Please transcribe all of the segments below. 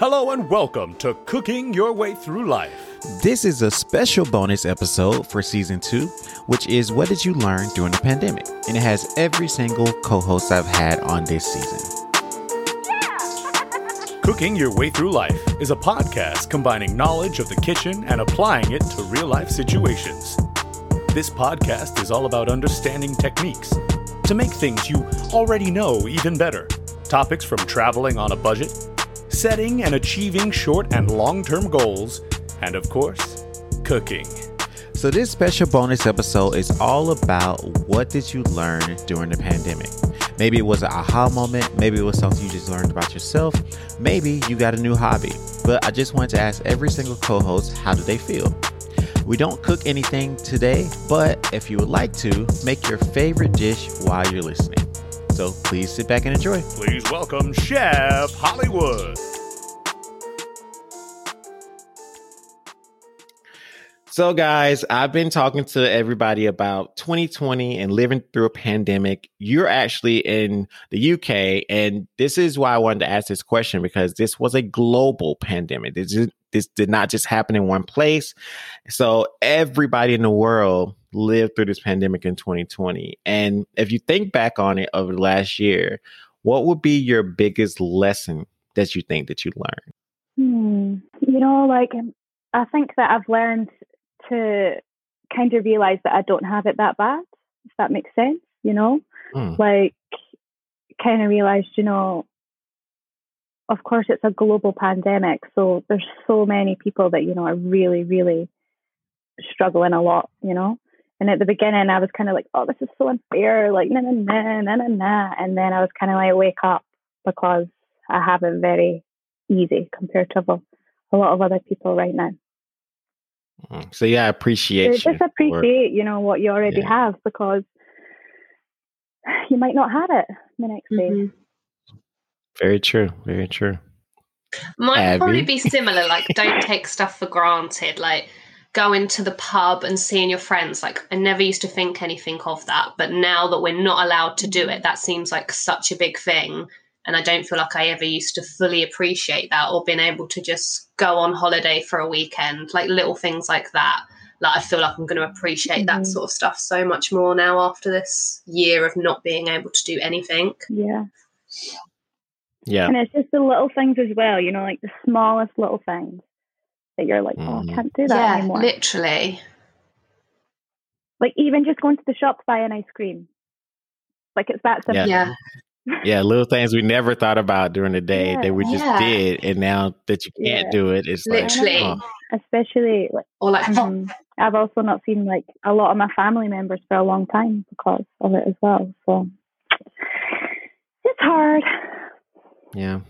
Hello and welcome to Cooking Your Way Through Life. This is a special bonus episode for season two, which is What Did You Learn During the Pandemic? And it has every single co host I've had on this season. Cooking Your Way Through Life is a podcast combining knowledge of the kitchen and applying it to real life situations. This podcast is all about understanding techniques to make things you already know even better. Topics from traveling on a budget setting and achieving short and long term goals, and of course, cooking. So, this special bonus episode is all about what did you learn during the pandemic? Maybe it was an aha moment, maybe it was something you just learned about yourself, maybe you got a new hobby. But I just wanted to ask every single co host how do they feel? We don't cook anything today, but if you would like to, make your favorite dish while you're listening. So please sit back and enjoy. Please welcome Chef Hollywood. So, guys, I've been talking to everybody about 2020 and living through a pandemic. You're actually in the UK, and this is why I wanted to ask this question because this was a global pandemic. This, is, this did not just happen in one place. So, everybody in the world lived through this pandemic in 2020. And if you think back on it over the last year, what would be your biggest lesson that you think that you learned? Hmm. You know, like I think that I've learned to kind of realize that I don't have it that bad, if that makes sense, you know? Mm. Like, kind of realized, you know, of course, it's a global pandemic. So there's so many people that, you know, are really, really struggling a lot, you know? And at the beginning, I was kind of like, oh, this is so unfair, like, na na na, na na na. And then I was kind of like, wake up because I have it very easy compared to a, a lot of other people right now. Mm, so yeah, I appreciate. So just appreciate, you know, what you already yeah. have because you might not have it the next mm-hmm. day. Very true. Very true. Might Abbie. probably be similar. Like, don't take stuff for granted. Like, going to the pub and seeing your friends. Like, I never used to think anything of that, but now that we're not allowed to do it, that seems like such a big thing. And I don't feel like I ever used to fully appreciate that or being able to just go on holiday for a weekend, like little things like that. Like, I feel like I'm going to appreciate mm-hmm. that sort of stuff so much more now after this year of not being able to do anything. Yeah. Yeah. And it's just the little things as well, you know, like the smallest little things that you're like, oh, I mm-hmm. can't do that yeah, anymore. Literally. Like even just going to the shop to buy an ice cream. Like it's that simple. Yeah. Yeah, little things we never thought about during the day yeah, that we just yeah. did, and now that you can't yeah. do it, it's literally, like, oh. especially like, or like, mm-hmm. I've also not seen like a lot of my family members for a long time because of it as well. So it's hard. Yeah,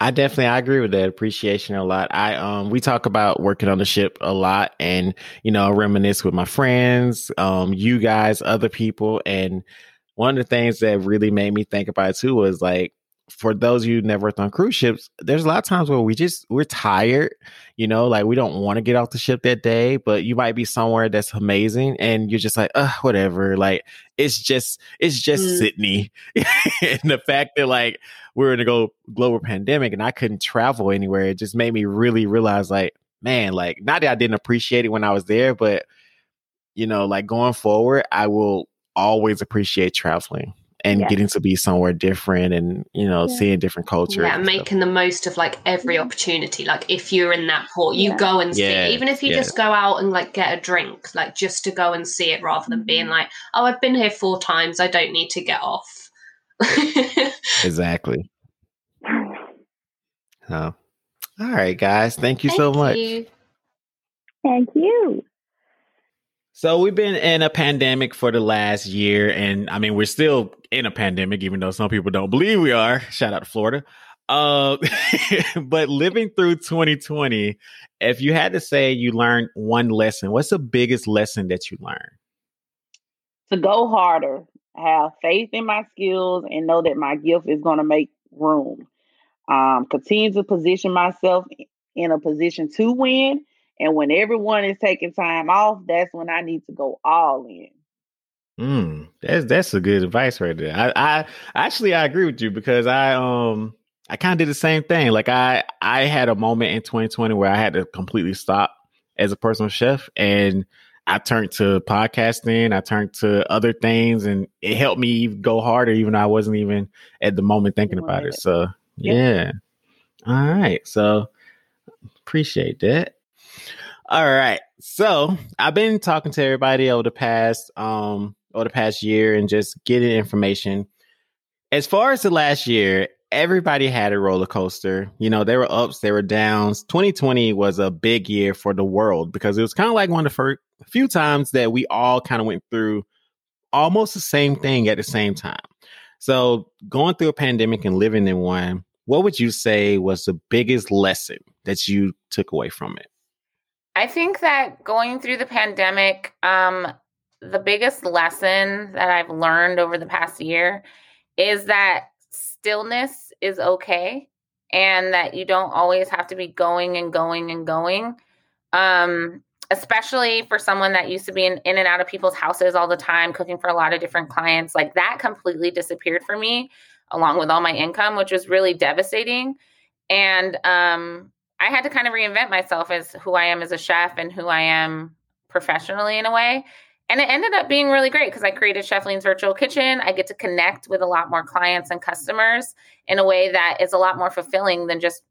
I definitely I agree with that appreciation a lot. I um we talk about working on the ship a lot and you know reminisce with my friends, um you guys, other people and one of the things that really made me think about it too was like for those of you never worked on cruise ships, there's a lot of times where we just we're tired, you know, like we don't want to get off the ship that day, but you might be somewhere that's amazing and you're just like, uh, whatever. Like it's just it's just mm. Sydney. and the fact that like we're in a go global pandemic and I couldn't travel anywhere, it just made me really realize like, man, like not that I didn't appreciate it when I was there, but you know, like going forward, I will always appreciate traveling and yeah. getting to be somewhere different and you know yeah. seeing different cultures yeah making the most of like every opportunity like if you're in that port you yeah. go and see it. even if you just go out and like get a drink like just to go and see it rather than being mm-hmm. like oh i've been here four times i don't need to get off exactly so all right guys thank you thank so much you. thank you so we've been in a pandemic for the last year, and I mean we're still in a pandemic, even though some people don't believe we are. Shout out to Florida. Uh, but living through 2020, if you had to say you learned one lesson, what's the biggest lesson that you learned? To go harder, have faith in my skills, and know that my gift is going to make room. Um, continue to position myself in a position to win and when everyone is taking time off, that's when I need to go all in. Mm, that's that's a good advice right there. I, I actually I agree with you because I um I kind of did the same thing. Like I I had a moment in 2020 where I had to completely stop as a personal chef and I turned to podcasting, I turned to other things and it helped me go harder even though I wasn't even at the moment thinking about it. So, yeah. yeah. All right. So, appreciate that. All right. So, I've been talking to everybody over the past um over the past year and just getting information. As far as the last year, everybody had a roller coaster. You know, there were ups, there were downs. 2020 was a big year for the world because it was kind of like one of the first few times that we all kind of went through almost the same thing at the same time. So, going through a pandemic and living in one, what would you say was the biggest lesson that you took away from it? I think that going through the pandemic, um, the biggest lesson that I've learned over the past year is that stillness is okay and that you don't always have to be going and going and going. Um, especially for someone that used to be in, in and out of people's houses all the time, cooking for a lot of different clients, like that completely disappeared for me along with all my income, which was really devastating. And um, I had to kind of reinvent myself as who I am as a chef and who I am professionally in a way. And it ended up being really great because I created Chef Leen's Virtual Kitchen. I get to connect with a lot more clients and customers in a way that is a lot more fulfilling than just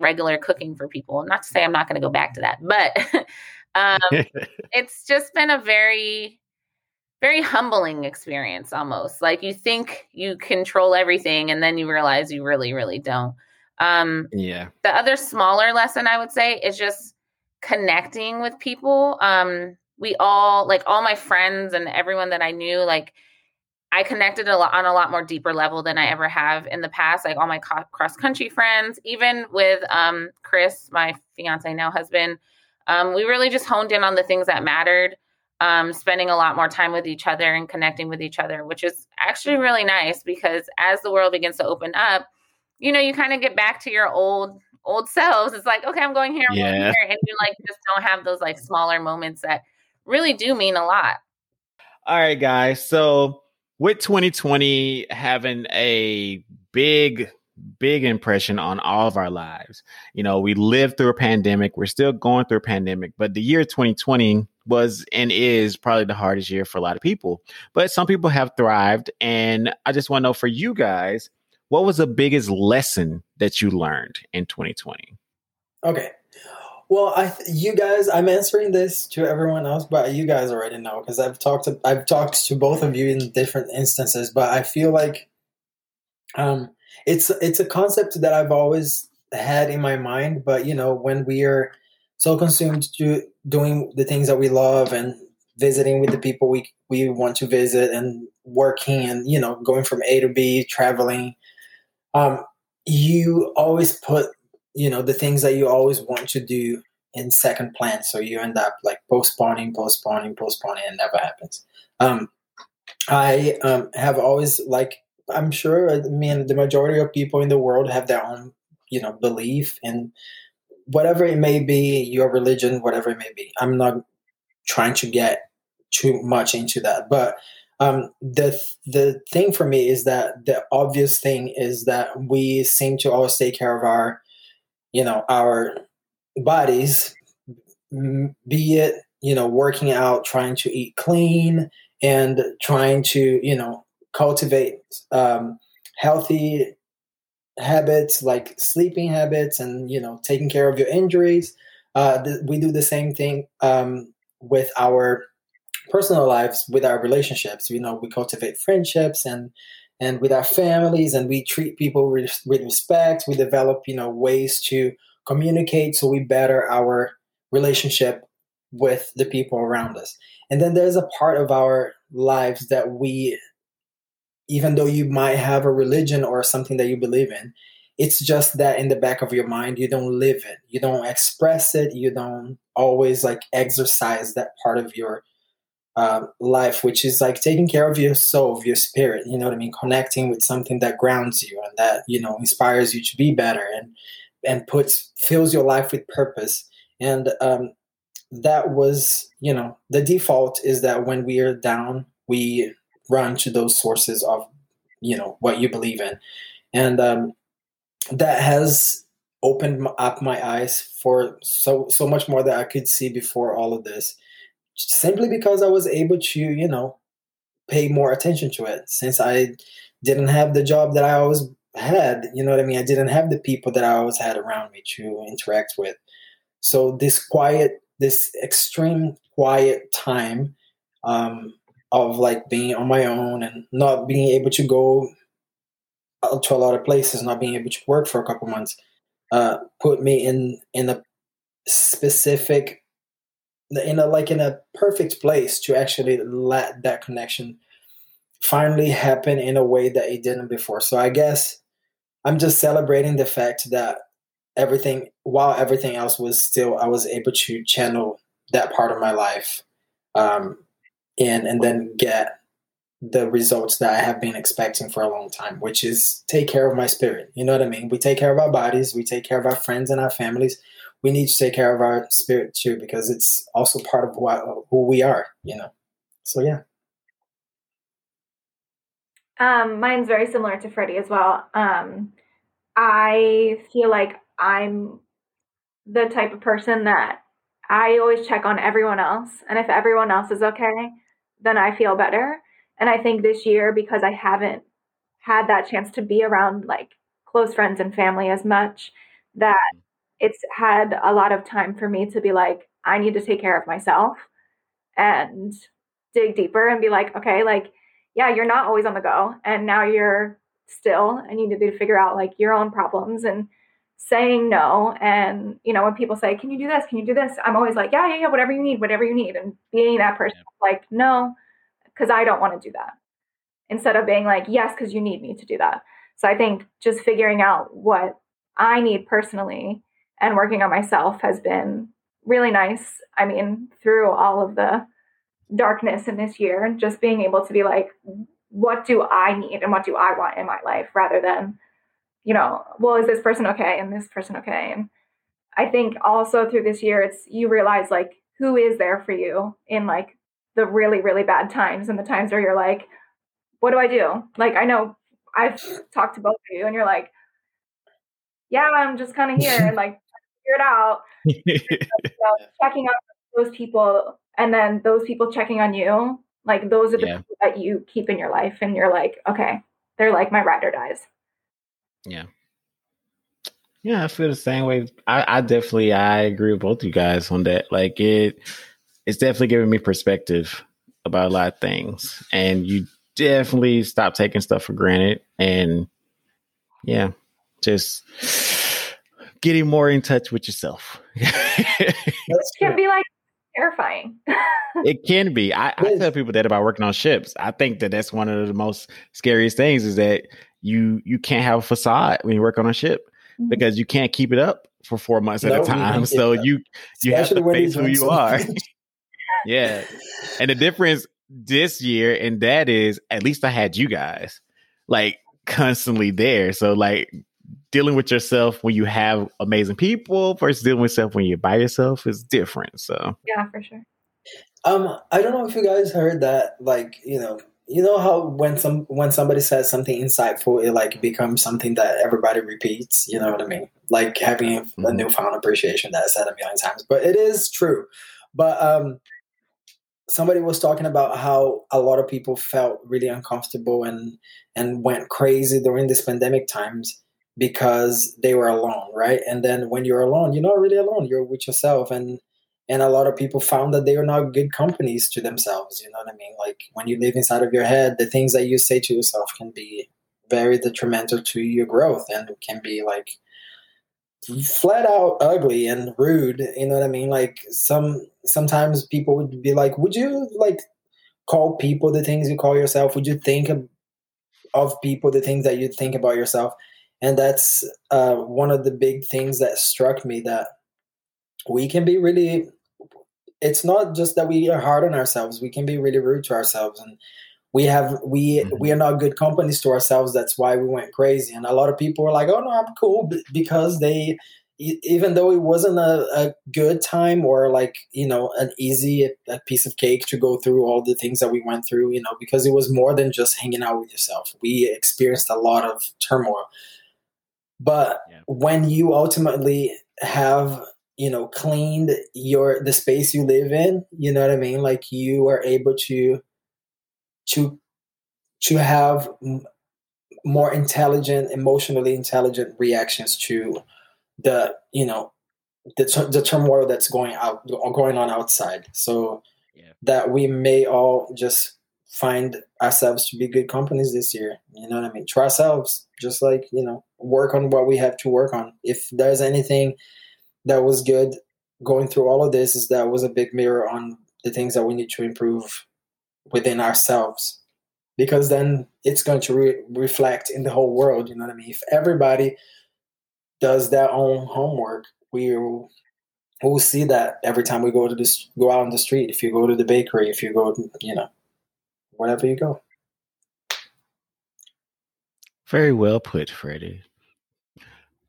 regular cooking for people. Not to say I'm not going to go back to that, but um, it's just been a very, very humbling experience almost. Like you think you control everything and then you realize you really, really don't. Um, yeah. The other smaller lesson I would say is just connecting with people. Um, we all like all my friends and everyone that I knew like I connected a lot on a lot more deeper level than I ever have in the past. Like all my co- cross country friends, even with um, Chris, my fiance now husband, um, we really just honed in on the things that mattered. Um, spending a lot more time with each other and connecting with each other, which is actually really nice because as the world begins to open up, you know, you kind of get back to your old old selves. It's like, okay, I'm going here, I'm yeah. going here, and you like just don't have those like smaller moments that really do mean a lot. All right, guys. So with 2020 having a big big impression on all of our lives. You know, we lived through a pandemic. We're still going through a pandemic, but the year 2020 was and is probably the hardest year for a lot of people. But some people have thrived. And I just want to know for you guys, what was the biggest lesson that you learned in 2020? Okay. Well, I you guys, I'm answering this to everyone else, but you guys already know because I've talked to I've talked to both of you in different instances. But I feel like um, it's it's a concept that I've always had in my mind. But you know, when we are so consumed to doing the things that we love and visiting with the people we we want to visit and working and you know going from A to B, traveling, um, you always put you know the things that you always want to do in second plan. So you end up like postponing postponing postponing and never happens. Um, i um, have always like i'm sure i mean the majority of people in the world have their own you know belief in whatever it may be your religion whatever it may be. I'm not trying to get too much into that but um, the the thing for me is that the obvious thing is that we seem to always take care of our you know our bodies be it you know working out trying to eat clean and trying to you know cultivate um, healthy habits like sleeping habits and you know taking care of your injuries. Uh, th- we do the same thing um, with our personal lives with our relationships. You know we cultivate friendships and and with our families and we treat people with, with respect. We develop you know ways to communicate so we better our relationship with the people around us. And then there's a part of our lives that we even though you might have a religion or something that you believe in it's just that in the back of your mind you don't live it. You don't express it. You don't always like exercise that part of your uh, life, which is like taking care of your soul, of your spirit. You know what I mean? Connecting with something that grounds you and that you know inspires you to be better and and puts fills your life with purpose. And um, that was, you know, the default is that when we are down, we run to those sources of, you know, what you believe in. And um, that has opened up my eyes for so so much more that I could see before all of this. Simply because I was able to, you know, pay more attention to it since I didn't have the job that I always had. You know what I mean? I didn't have the people that I always had around me to interact with. So this quiet, this extreme quiet time um, of like being on my own and not being able to go to a lot of places, not being able to work for a couple months uh, put me in in a specific in a like in a perfect place to actually let that connection finally happen in a way that it didn't before. So I guess I'm just celebrating the fact that everything while everything else was still I was able to channel that part of my life um in and then get the results that I have been expecting for a long time, which is take care of my spirit. You know what I mean? We take care of our bodies, we take care of our friends and our families. We need to take care of our spirit too, because it's also part of who, who we are, you know? So, yeah. Um, mine's very similar to Freddie as well. Um, I feel like I'm the type of person that I always check on everyone else. And if everyone else is okay, then I feel better. And I think this year, because I haven't had that chance to be around like close friends and family as much, that mm. It's had a lot of time for me to be like, I need to take care of myself and dig deeper and be like, okay, like, yeah, you're not always on the go. And now you're still, and you need to figure out like your own problems and saying no. And, you know, when people say, can you do this? Can you do this? I'm always like, yeah, yeah, yeah, whatever you need, whatever you need. And being that person, yeah. like, no, because I don't want to do that. Instead of being like, yes, because you need me to do that. So I think just figuring out what I need personally and working on myself has been really nice. I mean, through all of the darkness in this year, just being able to be like, what do I need and what do I want in my life rather than, you know, well, is this person okay and this person okay? And I think also through this year, it's you realize like who is there for you in like the really, really bad times and the times where you're like, what do I do? Like, I know I've talked to both of you and you're like, yeah, I'm just kind of here and like figure it out. so checking out those people and then those people checking on you, like those are the yeah. people that you keep in your life and you're like, okay, they're like my ride or dies. Yeah. Yeah, I feel the same way. I, I definitely I agree with both you guys on that. Like it it's definitely giving me perspective about a lot of things. And you definitely stop taking stuff for granted. And yeah, just getting more in touch with yourself. It can be like terrifying. it can be. I, I, tell people that about working on ships. I think that that's one of the most scariest things is that you you can't have a facade when you work on a ship mm-hmm. because you can't keep it up for four months at no, a time. So you you have to face who you are yeah. And the difference this year and that is at least I had you guys like constantly there. So like dealing with yourself when you have amazing people versus dealing with yourself when you're by yourself is different. So Yeah, for sure. Um, I don't know if you guys heard that, like, you know, you know how when some when somebody says something insightful, it like becomes something that everybody repeats. You know what I mean? Like having a, mm-hmm. a newfound appreciation that I said a million times, but it is true. But um, somebody was talking about how a lot of people felt really uncomfortable and and went crazy during this pandemic times because they were alone right? And then when you're alone you're not really alone. You're with yourself. And and a lot of people found that they are not good companies to themselves you know what i mean? Like when you live inside of your head the things that you say to yourself can be very detrimental to your growth and can be like flat out ugly and rude you know what i mean? Like some sometimes people would be like would you like call people the things you call yourself? Would you think of people the things that you think about yourself and that's uh, one of the big things that struck me that we can be really it's not just that we are hard on ourselves we can be really rude to ourselves. And we have we mm-hmm. we are not good companies to ourselves. That's why we went crazy. And a lot of people were like oh no i'm cool because they even though it wasn't a, a good time or like you know an easy a piece of cake to go through all the things that we went through you know because it was more than just hanging out with yourself. We experienced a lot of turmoil But yeah. when you ultimately have you know cleaned your the space you live in you know what i mean like you are able to to to have more intelligent emotionally intelligent reactions to the you know the, the turmoil that's going out going on outside so yeah. that we may all just find ourselves to be good companies this year you know what i mean? To ourselves just like you know work on what we have to work on. If there's anything that was good going through all of this is that was a big mirror on the things that we need to improve within ourselves. Because then it's going to re- reflect in the whole world you know what i mean? If everybody does their own homework we will we'll see that every time we go to this go out on the street if you go to the bakery if you go you know wherever you go very well put freddie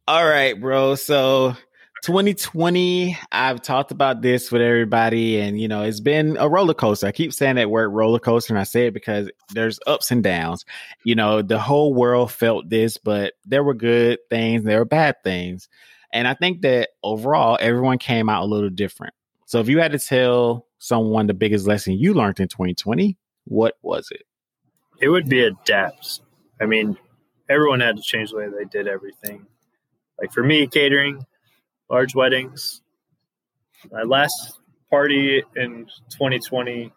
all right bro so 2020, I've talked about this with everybody, and you know, it's been a roller coaster. I keep saying that word roller coaster, and I say it because there's ups and downs. You know, the whole world felt this, but there were good things, there were bad things. And I think that overall, everyone came out a little different. So if you had to tell someone the biggest lesson you learned in 2020, what was it? It would be adapt. I mean, everyone had to change the way they did everything. Like for me, catering, large weddings. My last party in 2020,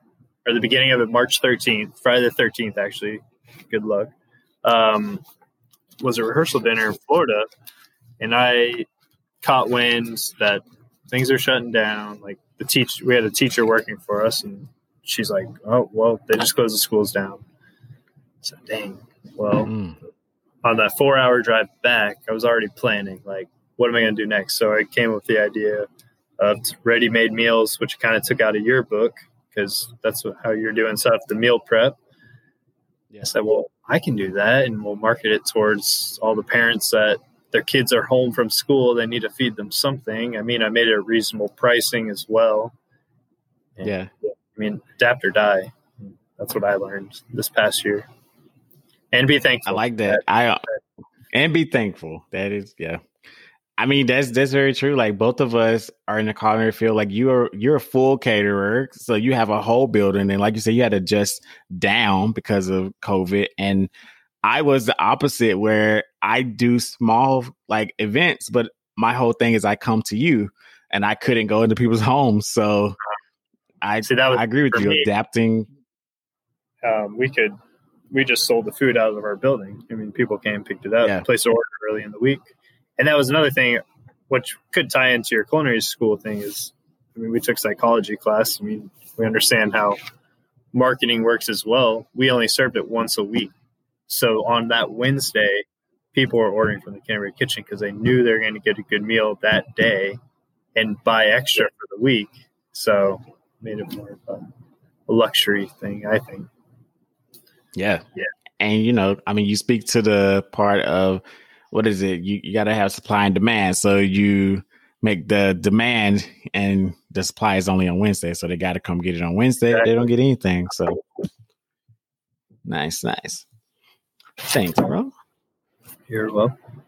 or the beginning of it, March 13th, Friday the 13th, actually. Good luck. Um, was a rehearsal dinner in Florida, and I caught wind that things are shutting down. Like the teach, we had a teacher working for us, and she's like, "Oh, well, they just closed the schools down." So, dang. Well, mm-hmm. on that four-hour drive back, I was already planning like what am I going to do next? So I came up with the idea of ready-made meals, which kind of took out of your book because that's how you're doing stuff, the meal prep. Yeah. I said, well, I can do that, and we'll market it towards all the parents that their kids are home from school. They need to feed them something. I mean, I made it a reasonable pricing as well. And, yeah. I mean, adapt or die. That's what I learned this past year. And be thankful. I like that. I uh, and be thankful. That is, yeah. I mean, that's that's very true. Like both of us are in the culinary field. Like you are, you're a full caterer, so you have a whole building, and like you said, you had to adjust down because of COVID. And I was the opposite, where I do small like events, but my whole thing is I come to you, and I couldn't go into people's homes. So I See, that was, I agree with you. Me, adapting. Um, we could we just sold the food out of our building. I mean, people came picked it up, yeah. placed an order early in the week and that was another thing which could tie into your culinary school thing is I mean we took psychology class. I mean we understand how marketing works as well. We only served it once a week. So on that Wednesday, people were ordering from the Canterbury kitchen because they knew they were going to get a good meal that day and buy extra for the week. So made it more of a, luxury thing, I think. Yeah. Yeah. And you know, I mean, you speak to the part of what is it? You, you got to have supply and demand. So you make the demand and the supply is only on Wednesday. So they got to come get it on Wednesday. Exactly. They don't get anything. So nice, nice. Thanks, bro. You're welcome.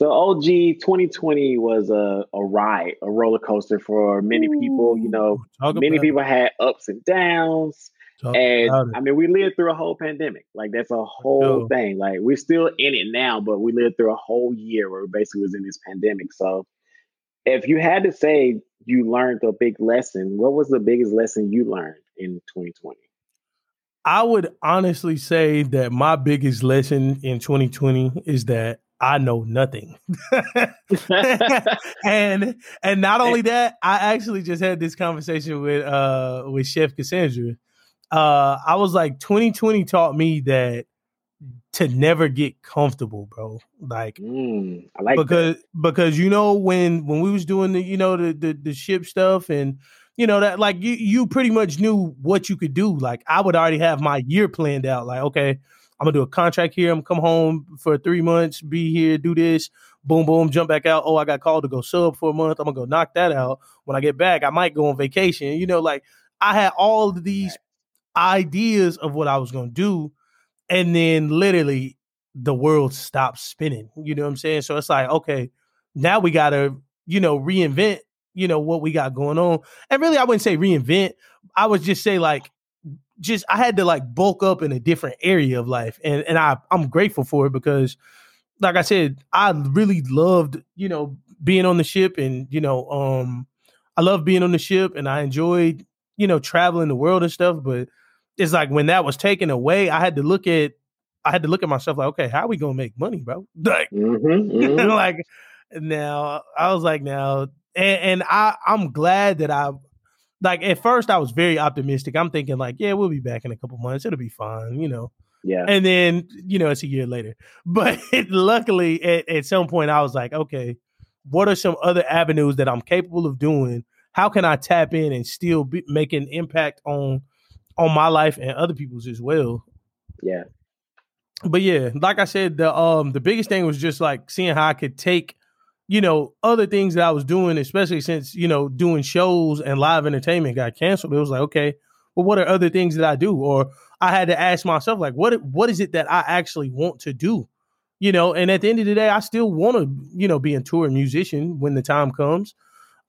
So OG 2020 was a, a ride, a roller coaster for many people. You know, many people had ups and downs. Talk and I mean, we lived through a whole pandemic. Like that's a whole thing. Like we're still in it now, but we lived through a whole year where we basically was in this pandemic. So if you had to say you learned a big lesson, what was the biggest lesson you learned in 2020? I would honestly say that my biggest lesson in 2020 is that I know nothing. and and not only that, I actually just had this conversation with uh with Chef Cassandra uh, I was like, 2020 taught me that to never get comfortable, bro. Like, mm, I like because that. because you know when when we was doing the you know the, the the ship stuff and you know that like you you pretty much knew what you could do. Like I would already have my year planned out. Like okay, I'm gonna do a contract here. I'm gonna come home for three months, be here, do this. Boom, boom, jump back out. Oh, I got called to go sub for a month. I'm gonna go knock that out. When I get back, I might go on vacation. You know, like I had all these ideas of what I was to do. And then literally the world stops spinning. You know what I'm saying? So it's like, okay, now we gotta, you know, reinvent, you know, what we got going on. And really, I wouldn't say reinvent. I would just say like just I had to like bulk up in a different area of life. And and I I'm grateful for it because like I said, I really loved, you know, being on the ship and, you know, um I love being on the ship and I enjoyed, you know, traveling the world and stuff, but it's like when that was taken away, I had to look at I had to look at myself like, okay, how are we gonna make money, bro? Like, mm-hmm, mm-hmm. like now I was like, now, and, and I I'm glad that I like at first I was very optimistic. I'm thinking like, yeah, we'll be back in a couple months. It'll be fine, you know. Yeah. And then, you know, it's a year later. But luckily at, at some point I was like, okay, what are some other avenues that I'm capable of doing? How can I tap in and still be, make an impact on on my life and other people's as well? Yeah. But yeah, like I said, the um the biggest thing was just like seeing how I could take, you know, other things that I was doing, especially since, you know, doing shows and live entertainment got canceled. It was like, okay, well, what are other things that I do? Or I had to ask myself, like, what what is it that I actually want to do? You know, and at the end of the day, I still want to, you know, be a tour musician when the time comes.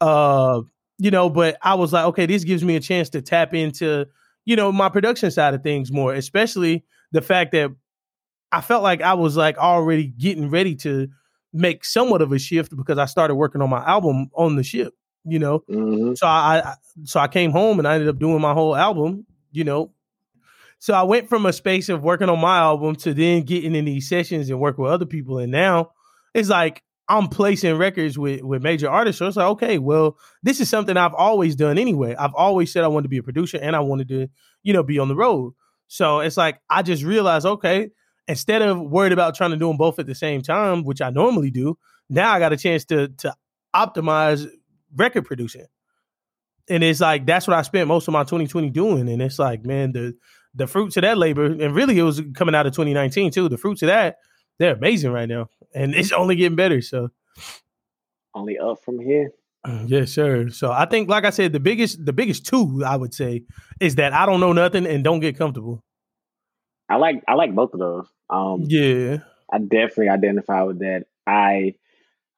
Uh, you know, but I was like, okay, this gives me a chance to tap into, you know, my production side of things more, especially the fact that I felt like I was like already getting ready to make somewhat of a shift because I started working on my album on the ship, you know. Mm-hmm. So I, I so I came home and I ended up doing my whole album, you know. So I went from a space of working on my album to then getting in these sessions and work with other people and now it's like I'm placing records with with major artists. So it's like, okay, well, this is something I've always done anyway. I've always said I wanted to be a producer and I wanted to, you know, be on the road. So it's like I just realized, okay, instead of worried about trying to do them both at the same time, which I normally do, now I got a chance to to optimize record producing. And it's like that's what I spent most of my 2020 doing. And it's like, man, the the fruits of that labor, and really it was coming out of 2019 too. The fruits of that, they're amazing right now. And it's only getting better. So only up from here. Yes, sir. So I think, like I said, the biggest the biggest two I would say is that I don't know nothing and don't get comfortable. I like I like both of those. Um, yeah, I definitely identify with that. I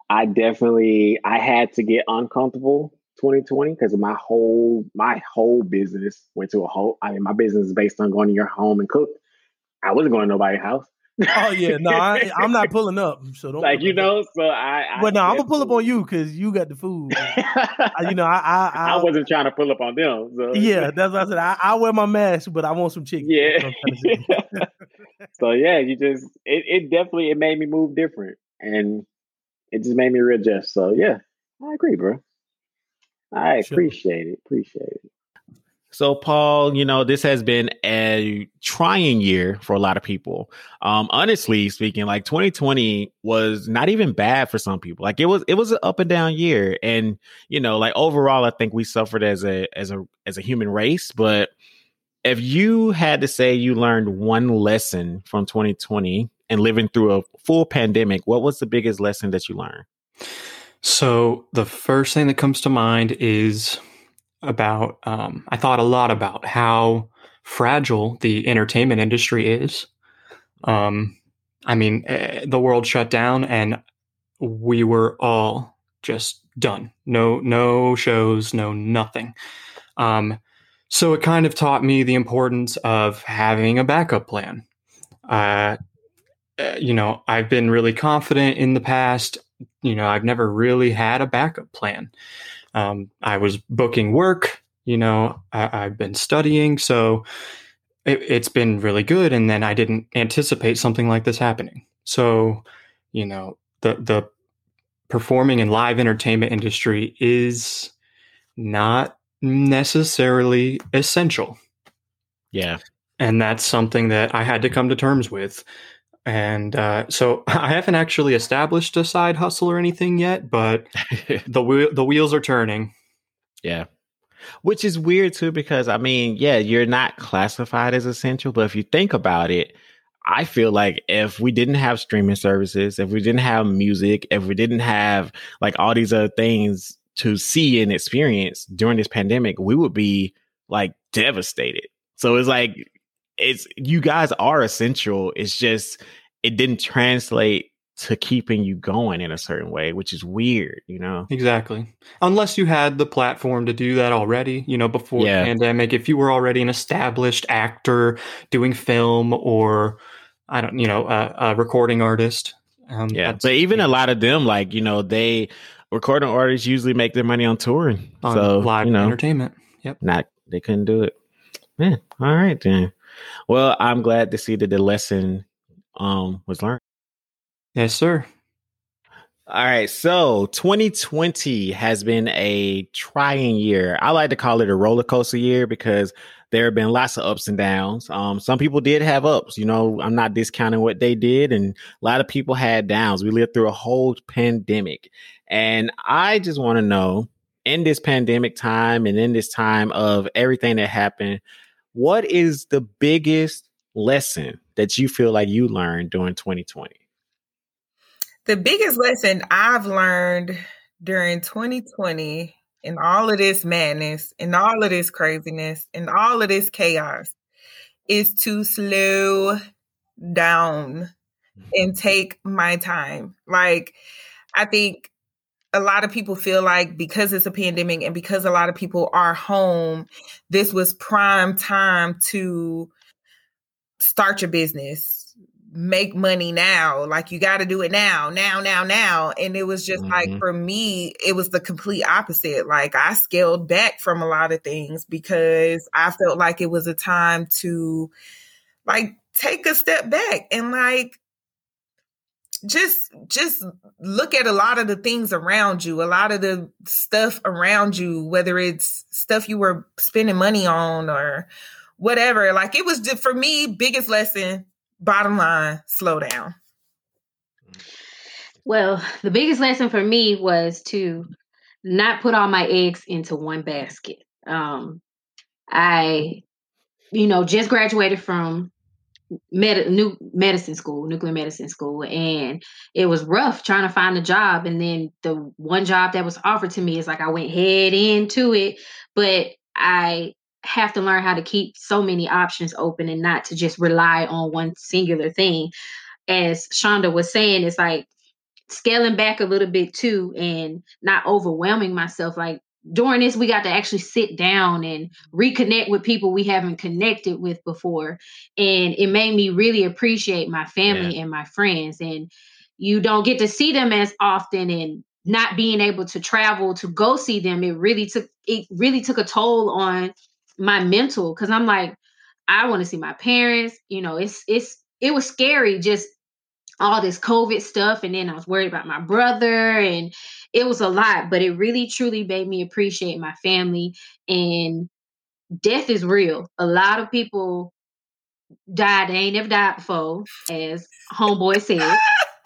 I definitely I had to get uncomfortable 2020 because my whole my whole business went to a whole. I mean, my business is based on going to your home and cook. I wasn't going to nobody's house. Oh yeah, no, I, am not pulling up. So don't like you know. So I, I but no, I'm gonna pull up on you because you got the food. I, you know, I, I, I I wasn't trying to pull up on them. So. Yeah, that's what I said. I, I wear my mask, but I want some chicken. Yeah. so yeah, you just it, it definitely it made me move different, and it just made me readjust. So yeah, I agree, bro. I sure. appreciate it. Appreciate it. So, Paul, you know, this has been a trying year for a lot of people. Um, honestly speaking, like 2020 was not even bad for some people. Like it was, it was an up and down year. And, you know, like overall, I think we suffered as a, as a, as a human race. But if you had to say you learned one lesson from 2020 and living through a full pandemic, what was the biggest lesson that you learned? So the first thing that comes to mind is about, um, I thought a lot about how fragile the entertainment industry is. Um, I mean, uh, the world shut down and we were all just done. No, no shows, no nothing. Um, so it kind of taught me the importance of having a backup plan. Uh, uh, you know, I've been really confident in the past. You know, I've never really had a backup plan. Um, I was booking work, you know, I, have been studying. So it, it's been really good. And then I didn't anticipate something like this happening. So, you know, the, the performing and live entertainment industry is not necessarily essential. Yeah. And that's something that I had to come to terms with. And uh, so I haven't actually established a side hustle or anything yet, but the the wheels are turning. Yeah. Which is weird too, because I mean, yeah, you're not classified as essential, but if you think about it, I feel like if we didn't have streaming services, if we didn't have music, if we didn't have like all these other things to see and experience during this pandemic, we would be like devastated. So it's like it's you guys are essential. It's just it didn't translate to keeping you going in a certain way, which is weird, you know? Exactly. Unless you had the platform to do that already, you know, before yeah. the pandemic. If you were already an established actor doing film or, I don't, you know, a, a recording artist. Um, yeah. But even a lot of them, like, you know, they, recording artists usually make their money on touring. On so, live you know, entertainment. Yep. Not, they couldn't do it. Man, all right then. Well, I'm glad to see that the lesson um was learned. Yes, sir. All right, so 2020 has been a trying year. I like to call it a roller coaster year because there have been lots of ups and downs. Um, some people did have ups, you know, I'm not discounting what they did, and a lot of people had downs. We lived through a whole pandemic. And I just want to know in this pandemic time and in this time of everything that happened, what is the biggest lesson that you feel like you learned during 2020? The biggest lesson I've learned during 2020 and all of this madness and all of this craziness and all of this chaos is to slow down mm-hmm. and take my time. Like, I think a lot of people feel like because it's a pandemic and because a lot of people are home, this was prime time to start your business make money now. Like you got to do it now, now, now, now. And it was just mm-hmm. like for me, it was the complete opposite. Like I scaled back from a lot of things because I felt like it was a time to like take a step back and like just just look at a lot of the things around you a lot of the stuff around you whether it's stuff you were spending money on or whatever like it was just for me biggest lesson bottom line, slow down? Well, the biggest lesson for me was to not put all my eggs into one basket. Um, I, you know, just graduated from med- new medicine school, nuclear medicine school, and it was rough trying to find a job. And then the one job that was offered to me is like I went head into it, but I have to learn how to keep so many options open and not to just rely on one singular thing. As Shonda was saying, it's like scaling back a little bit too and not overwhelming myself. Like during this, we got to actually sit down and reconnect with people we haven't connected with before. And it made me really appreciate my family yeah. and my friends. And you don't get to see them as often and not being able to travel to go see them it really took it really took a toll on my mental because I'm like, I want to see my parents. You know, it's it's it was scary just all this COVID stuff, and then I was worried about my brother, and it was a lot. But it really truly made me appreciate my family. And death is real. A lot of people died. They ain't never died before, as homeboy said.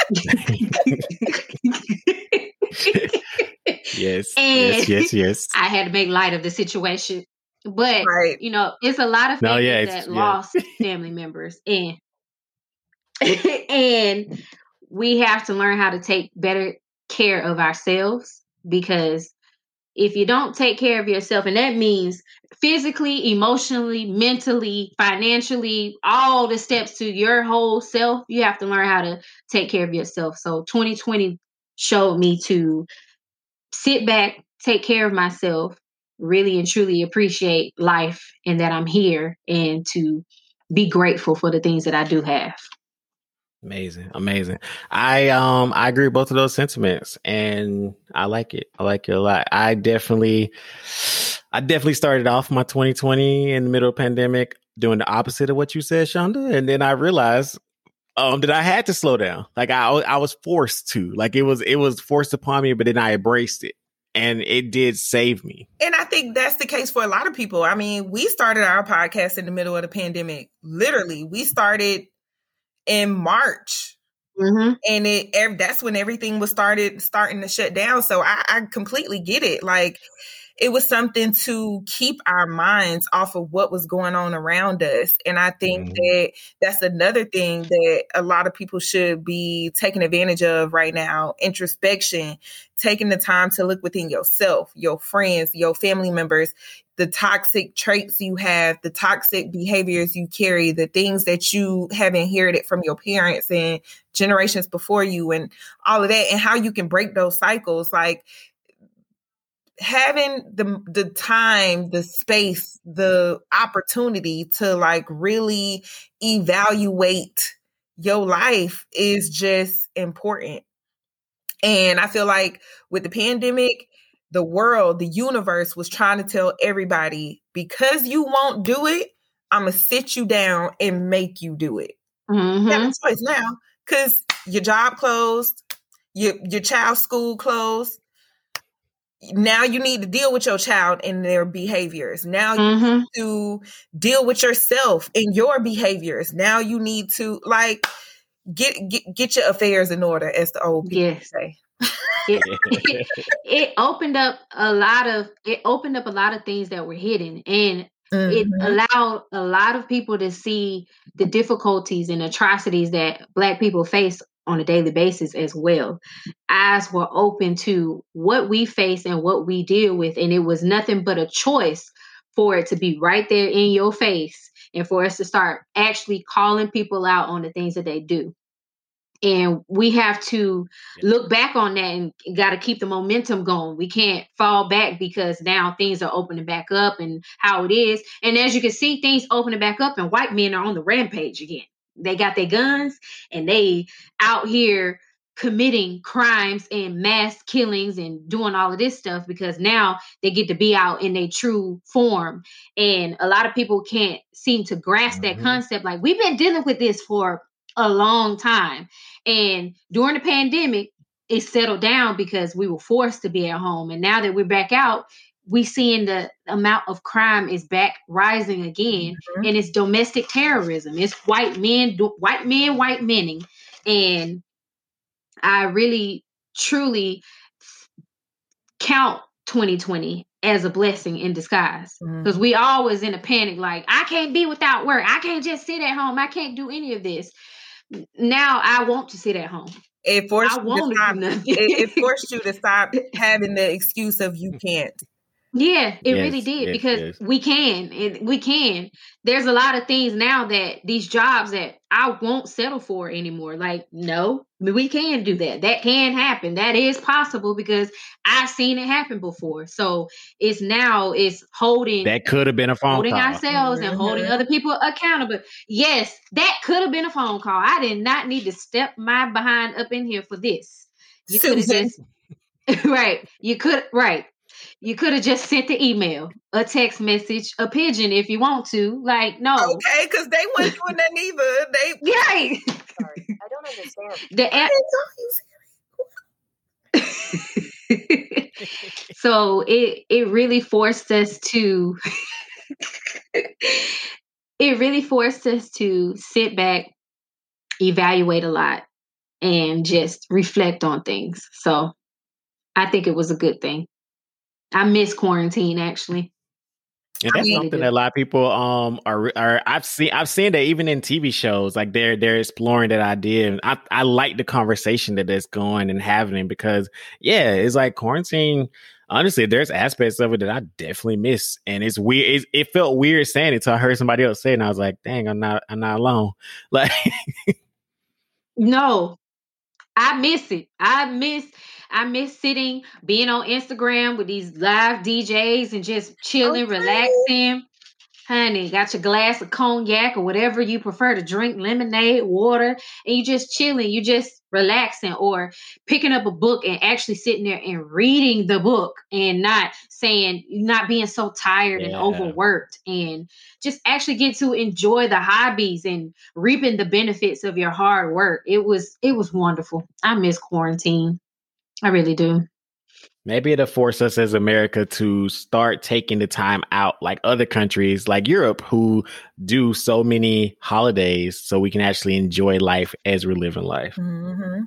yes, and yes, yes, yes. I had to make light of the situation but right. you know, it's a lot of families no, yeah, that yeah. lost family members, and and we have to learn how to take better care of ourselves because if you don't take care of yourself, and that means physically, emotionally, mentally, financially, all the steps to your whole self, you have to learn how to take care of yourself. So 2020 showed me to sit back, take care of myself, really and truly appreciate life and that I'm here and to be grateful for the things that I do have. Amazing, amazing. I um I agree with both of those sentiments and I like it. I like it a lot. I definitely I definitely started off my 2020 in the middle of pandemic doing the opposite of what you said, Shonda. And then I realized um that I had to slow down. Like I I was forced to. Like it was it was forced upon me, but then I embraced it and it did save me. And I think that's the case for a lot of people. I mean, we started our podcast in the middle of the pandemic. Literally, we started in March. Mm-hmm. And it that's when everything was started starting to shut down. So I, I completely get it. Like it was something to keep our minds off of what was going on around us. And I think mm. that that's another thing that a lot of people should be taking advantage of right now introspection, taking the time to look within yourself, your friends, your family members, the toxic traits you have, the toxic behaviors you carry, the things that you have inherited from your parents and generations before you, and all of that, and how you can break those cycles. Like, having the the time, the space, the opportunity to like really evaluate your life is just important. And I feel like with the pandemic, the world, the universe was trying to tell everybody because you won't do it, I'm gonna sit you down and make you do it. Mm-hmm. You have a mm-hmm. choice now because your job closed, your your child's school closed, now you need to deal with your child and their behaviors. Now you mm-hmm. need to deal with yourself and your behaviors. Now you need to like get get, get your affairs in order, as the old people yes. say. it, it, it, opened up a lot of it opened up a lot of things that were hidden and mm-hmm. it allowed a lot of people to see the difficulties and atrocities that black people face on a daily basis as well. Eyes were open to what we face and what we deal with. And it was nothing but a choice for it to be right there in your face and for us to start actually calling people out on the things that they do. And we have to look back on that and got to keep the momentum going. We can't fall back because now things are opening back up and how it is. And as you can see, things opening back up, and white men are on the rampage again they got their guns and they out here committing crimes and mass killings and doing all of this stuff because now they get to be out in their true form. And a lot of people can't seem to grasp mm-hmm. that concept. Like we've been dealing with this for a long time. And during the pandemic it settled down because we were forced to be at home. And now that we're back out we seeing the amount of crime is back rising again mm-hmm. and it's domestic terrorism. It's white men white men white mening and i really truly count 2020 as a blessing in disguise. Because mm-hmm. we always in a panic like i can't be without work. I can't just sit at home. I can't do any of this. Now i want to sit at home. It forced, stop, it, it forced you to stop having the excuse of you can't yeah, it yes, really did yes, because yes. we can. It, we can. There's a lot of things now that these jobs that I won't settle for anymore. Like, no, we can do that. That can happen. That is possible because I've seen it happen before. So it's now it's holding that could have been a phone holding call. ourselves mm-hmm. and holding other people accountable. Yes, that could have been a phone call. I did not need to step my behind up in here for this. You could have just right. You could right. You could have just sent the email, a text message, a pigeon if you want to. Like, no. Okay, because they weren't doing that neither. They right. Sorry, I don't understand. The app. so it it really forced us to it really forced us to sit back, evaluate a lot, and just reflect on things. So I think it was a good thing. I miss quarantine actually. And that's something that a lot of people um are are I've seen I've seen that even in TV shows like they're they're exploring that idea and I I like the conversation that that's going and having because yeah it's like quarantine honestly there's aspects of it that I definitely miss and it's weird it's, it felt weird saying it until I heard somebody else say it and I was like dang I'm not I'm not alone. Like no. I miss it. I miss I miss sitting, being on Instagram with these live DJs and just chilling, okay. relaxing. Honey, got your glass of cognac or whatever you prefer to drink, lemonade, water, and you just chilling, you just relaxing or picking up a book and actually sitting there and reading the book and not saying not being so tired yeah. and overworked and just actually get to enjoy the hobbies and reaping the benefits of your hard work. It was it was wonderful. I miss quarantine. I really do. Maybe it'll force us as America to start taking the time out like other countries like Europe who do so many holidays so we can actually enjoy life as we're living life. Mm-hmm.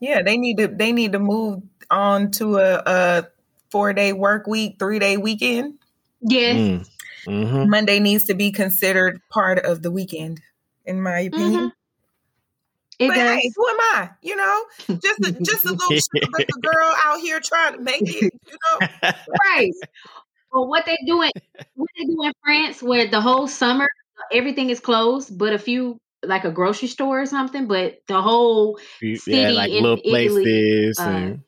Yeah, they need to they need to move on to a, a four day work week, three day weekend. Yes. Mm. Mm-hmm. Monday needs to be considered part of the weekend, in my opinion. It but does. hey, who am I? You know, just a, just a little girl out here trying to make it. You know, right? Well, what they doing? What they do in France, where the whole summer everything is closed, but a few like a grocery store or something, but the whole city yeah, like in little Italy, places. Uh, and...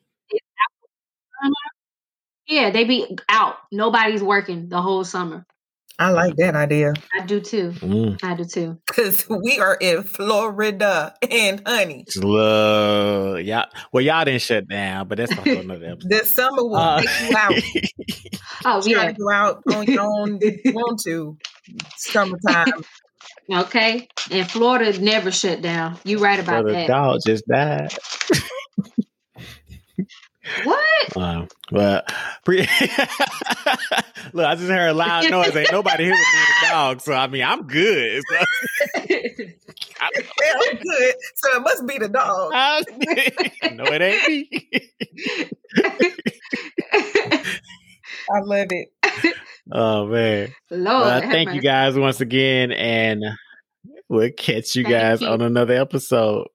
Yeah, they be out. Nobody's working the whole summer. I like that idea. I do too. Mm. I do too. Because we are in Florida and honey. Love, y'all. Well, y'all didn't shut down, but that's not another episode. the summer will uh, take you out. oh, yeah. You go out on your own if you want to. Summertime. okay. And Florida never shut down. You right about well, that. dog just died. What? Um, well, pre- look, I just heard a loud noise. Ain't nobody here with me the dog, so I mean, I'm good. So. I'm, I'm good. So it must be the dog. no, it ain't me. I love it. Oh man! Lord, well, thank you guys once again, and we'll catch you guys you. on another episode.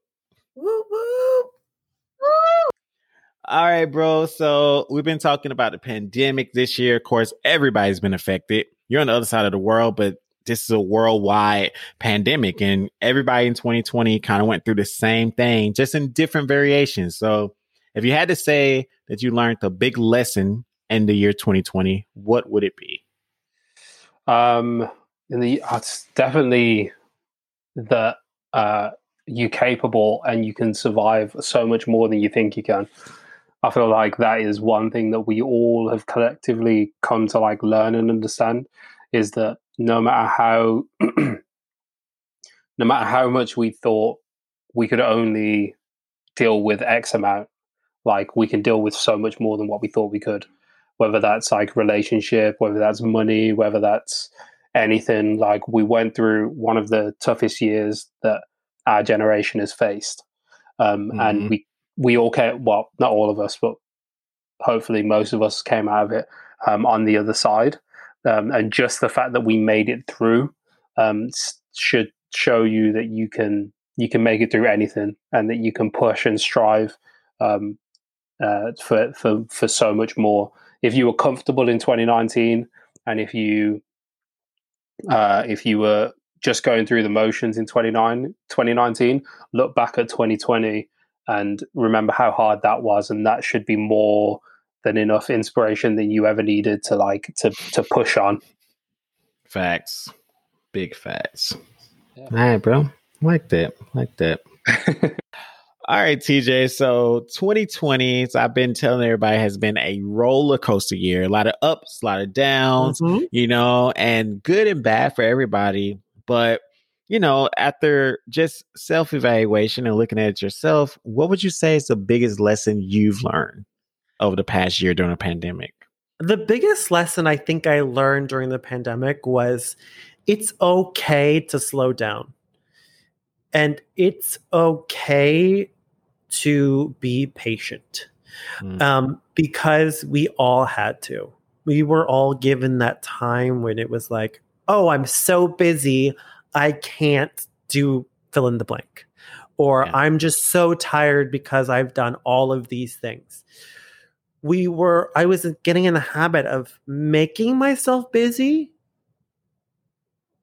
All right, bro. So we've been talking about the pandemic this year. Of course, everybody's been affected. You're on the other side of the world, but this is a worldwide pandemic and everybody in 2020 kind of went through the same thing, just in different variations. So if you had to say that you learned a big lesson in the year 2020, what would it be? Um, in the, it's definitely that, uh, you're capable and you can survive so much more than you think you can. I feel like that is one thing that we all have collectively come to like learn and understand is that no matter how no matter how much we thought we could only deal with X amount, like we can deal with so much more than what we thought we could. Whether that's like relationship, whether that's money, whether that's anything, like we went through one of the toughest years that our generation has faced. Um, mm-hmm. And we we all came, well, not all of us, but hopefully most of us came out of it um, on the other side. Um, and just the fact that we made it through um, should show you that you can you can make it through anything and that you can push and strive um, uh, for, for for so much more. If you were comfortable in 2019, and if you uh, if you were just going through the motions in 29, 2019, look back at 2020 and remember how hard that was and that should be more than enough inspiration that you ever needed to like to to push on. Facts. Big facts. Yeah. all right bro. Like that. Like that. All right tj so 2020 so i've been telling everybody has been a roller coaster year. A lot of ups a lot of downs mm-hmm. you know and good and bad for everybody but you know, after just self evaluation and looking at yourself, what would you say is the biggest lesson you've learned over the past year during a pandemic? The biggest lesson I think I learned during the pandemic was it's okay to slow down. And it's okay to be patient mm. um, because we all had to. We were all given that time when it was like, oh, I'm so busy. I can't do fill in the blank. Or yeah. I'm just so tired because I've done all of these things. We were, I was getting in the habit of making myself busy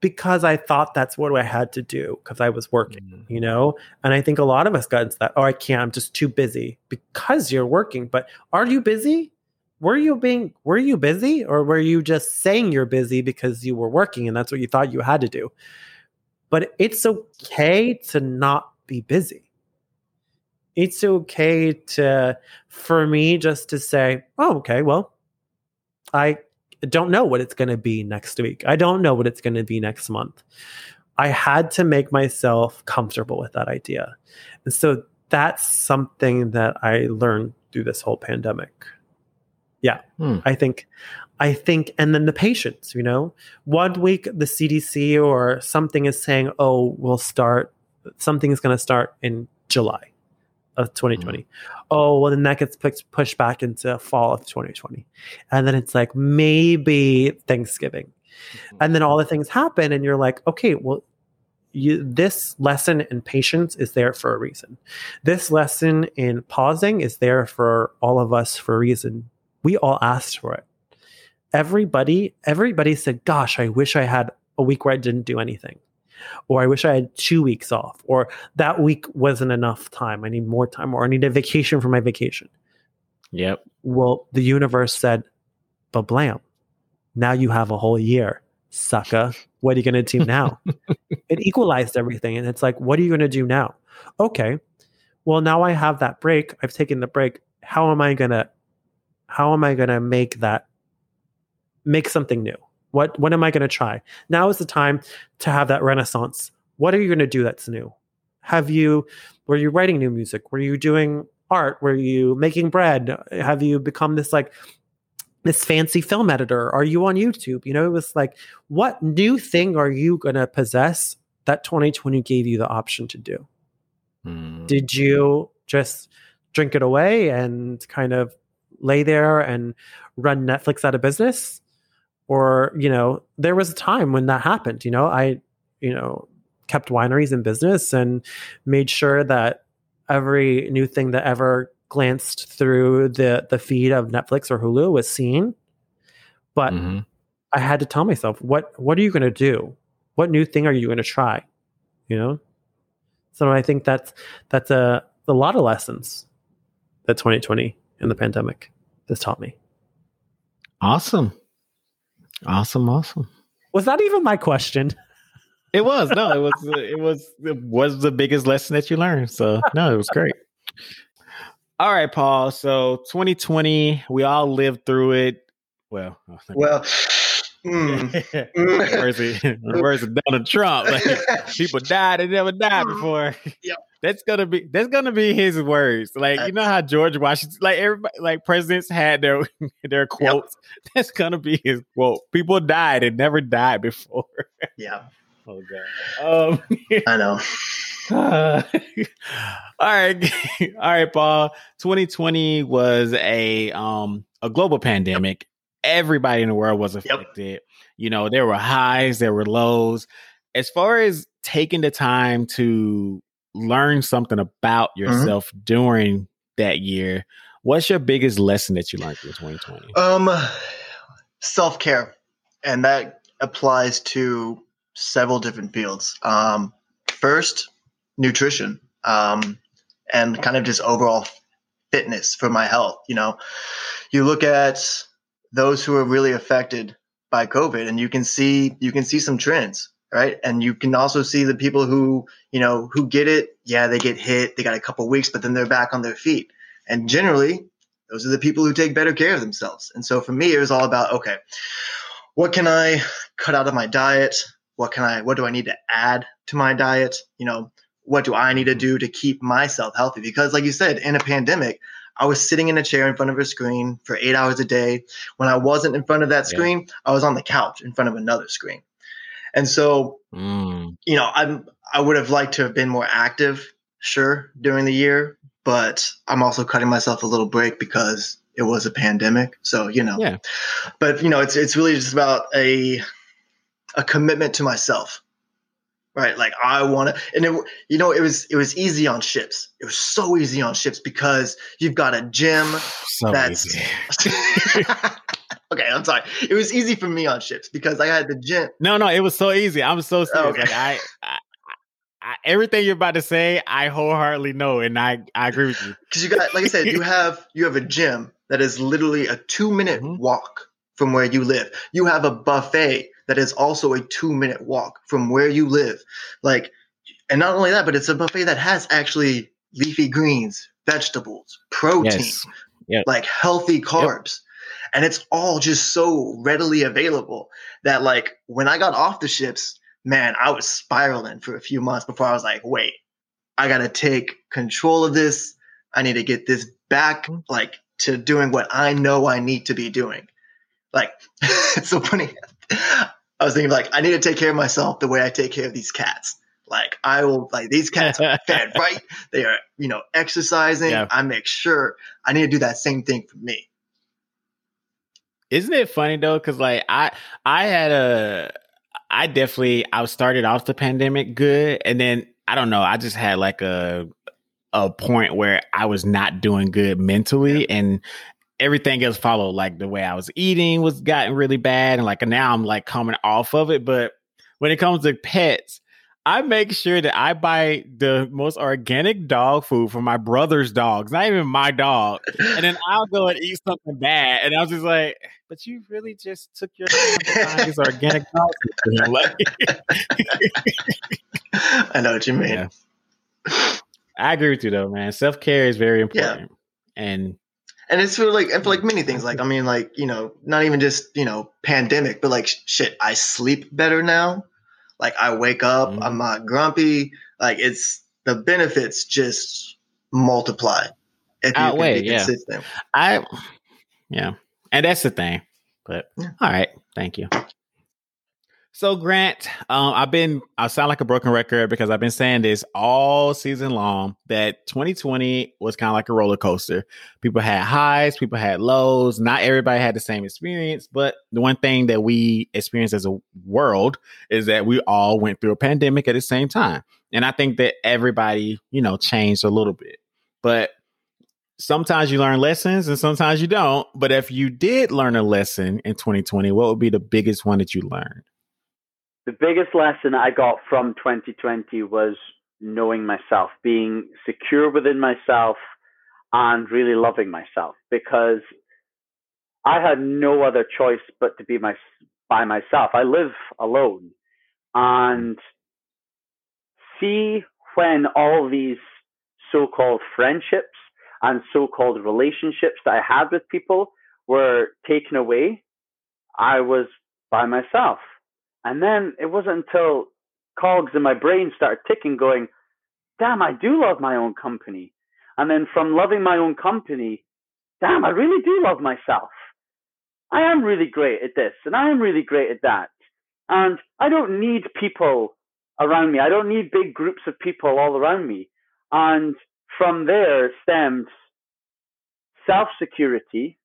because I thought that's what I had to do because I was working, mm-hmm. you know? And I think a lot of us got into that. Oh, I can't, I'm just too busy because you're working. But are you busy? Were you being, were you busy or were you just saying you're busy because you were working and that's what you thought you had to do? But it's okay to not be busy. It's okay to, for me, just to say, oh, okay, well, I don't know what it's going to be next week. I don't know what it's going to be next month. I had to make myself comfortable with that idea. And so that's something that I learned through this whole pandemic. Yeah. Hmm. I think I think, and then the patients, you know, one week the CDC or something is saying, oh, we'll start, something is going to start in July. of 2020. Mm-hmm. Oh, well, then that gets pushed back into fall of 2020. And then it's like maybe Thanksgiving. Mm-hmm. And then all the things happen, and you're like, okay, well, you, this lesson in patience is there for a reason. This lesson in pausing is there for all of us for a reason. We all asked for it. Everybody, everybody said, gosh, I wish I had a week where I didn't do anything or I wish I had two weeks off, or that week wasn't enough time. I need more time, or I need a vacation for my vacation. Yep. Well, the universe said, but blam, now you have a whole year, sucker. What are you going to do now? it equalized everything. And it's like, what are you going to do now? Okay. Well, now I have that break. I've taken the break. How am I going to, how am I going to make that, make something new? What what am I going to try? Now is the time to have that renaissance. What are you going to do that's new? Have you were you writing new music? Were you doing art? Were you making bread? Have you become this like this fancy film editor? Are you on YouTube? You know, it was like, what new thing are you going to possess that 2020 gave you the option to do? Mm. Did you just drink it away and kind of lay there and run Netflix out of business? or you know there was a time when that happened you know? I you know kept wineries in business and made sure that every new thing that ever glanced through the the feed of netflix or hulu was seen. But mm-hmm. i had to tell myself what what are you going to do? What new thing are you going to try? You know? So i think that's that's a a lot of lessons that 2020 and the pandemic has taught me awesome Awesome, awesome. Was that even my question? It was. No, it was it was it was the biggest lesson that you learned. So, no, it was great. All right, Paul. So, 2020, we all lived through it. Well, well, mm. where's it? Where's it Donald Trump? Like, people died and never died before. Yep. That's gonna be that's gonna be his words. Like you know how George Washington, like everybody, like presidents had their their quotes. Yep. That's gonna be his quote. People died and never died before. Yeah. oh god. Um, I know. Uh, all right, all right, Paul. 2020 was a um a global pandemic. Everybody in the world was affected. Yep. You know, there were highs, there were lows. As far as taking the time to learn something about mm-hmm. yourself mm-hmm. during that year. What's your biggest lesson that you learned in 2020? Um, self care, and that applies to several different fields. Um, first, nutrition, um, and kind of just overall fitness for my health. You know, you look at those who are really affected by COVID, and you can see you can see some trends right? And you can also see the people who, you know, who get it. Yeah, they get hit. They got a couple weeks, but then they're back on their feet. And generally, those are the people who take better care of themselves. And so for me, it was all about okay, what can I cut out of my diet? What can I? What do I need to add to my diet? You know, what do I need to do to keep myself healthy? Because, like you said, in a pandemic, I was sitting in a chair in front of a screen for eight hours a day. When I wasn't in front of that screen, yeah. I was on the couch in front of another screen. And so, mm. you know, I'm I would have liked to have been more active, sure, during the year, but I'm also cutting myself a little break because it was a pandemic. So, you know. Yeah. But, you know, it's it's really just about a a commitment to myself. Right? Like I want to and it, you know, it was it was easy on ships. It was so easy on ships because you've got a gym so that's okay, I'm sorry. It was easy for me on ships because I had the gym. No, no, it was so easy. I'm so serious. Okay. Like I, I, I, everything you're about to say, I wholeheartedly know, and I, I agree with you. Because you got, like I said, you have you have a gym that is literally a two minute mm-hmm. walk from where you live. You have a buffet that is also a two minute walk from where you live. Like, and not only that, but it's a buffet that has actually leafy greens, vegetables, protein, yes. yep. like healthy carbs. Yep and it's all just so readily available that like when I got off the ships, man, I was spiraling for a few months before I was like, wait, I got to take control of this. I need to get this back mm-hmm. like to doing what I know I need to be doing. Like it's so funny. I was thinking like I need to take care of myself the way I take care of these cats. Like I will like these cats are fed right. They are you know exercising. Yeah. I make sure I need to do that same thing for me. Isn't it funny though? Because like I I had a I definitely I started off the pandemic good, and then I don't know. I just had like a a point where I was not doing good mentally, and everything else followed. Like the way I was eating was gotten really bad, and like now I'm like coming off of it. But when it comes to pets, I make sure that I buy the most organic dog food for my brother's dogs, not even my dog. And then I'll go and eat something bad. And I was just like, but you really just took your time to find organic dog food. Like, I know what you mean. Yeah. I agree with you though, man. Self care is very important. Yeah. And and it's for like and for like many things. Like I mean, like you know, not even just you know pandemic, but like shit. I sleep better now like I wake up, mm-hmm. I'm not grumpy. Like it's the benefits just multiply if Outweigh, you can be yeah. consistent. I yeah, and that's the thing. But yeah. all right, thank you. So Grant, um, I've been I sound like a broken record because I've been saying this all season long that 2020 was kind of like a roller coaster. People had highs, people had lows. Not everybody had the same experience, but the one thing that we experienced as a world is that we all went through a pandemic at the same time. And I think that everybody, you know, changed a little bit. But sometimes you learn lessons and sometimes you don't. But if you did learn a lesson in 2020, what would be the biggest one that you learned? The biggest lesson I got from 2020 was knowing myself, being secure within myself, and really loving myself because I had no other choice but to be my by myself. I live alone, and see when all these so-called friendships and so-called relationships that I had with people were taken away. I was by myself and then it wasn't until cogs in my brain started ticking, going, damn, I do love my own company. And then from loving my own company, damn, I really do love myself. I am really great at this and I am really great at that. And I don't need people around me. I don't need big groups of people all around me. And from there stemmed self security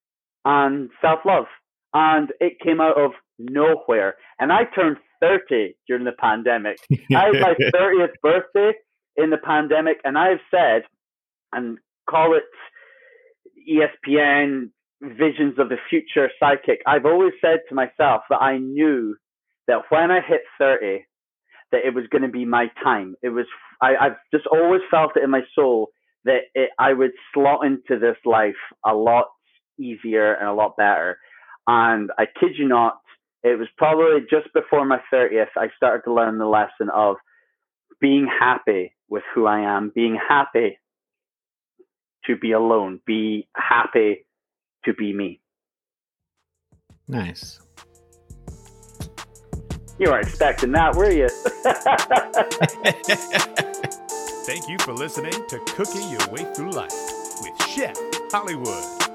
and self love. And it came out of nowhere. And I turned 30 during the pandemic. I had my 30th birthday in the pandemic, and I've said, and call it ESPN visions of the future psychic, I've always said to myself that I knew that when I hit 30, that it was going to be my time. It was, I, I've just always felt it in my soul that it, I would slot into this life a lot easier and a lot better. And I kid you not, it was probably just before my 30th, I started to learn the lesson of being happy with who I am, being happy to be alone, be happy to be me. Nice. You weren't expecting that, were you? Thank you for listening to Cooking Your Way Through Life with Chef Hollywood.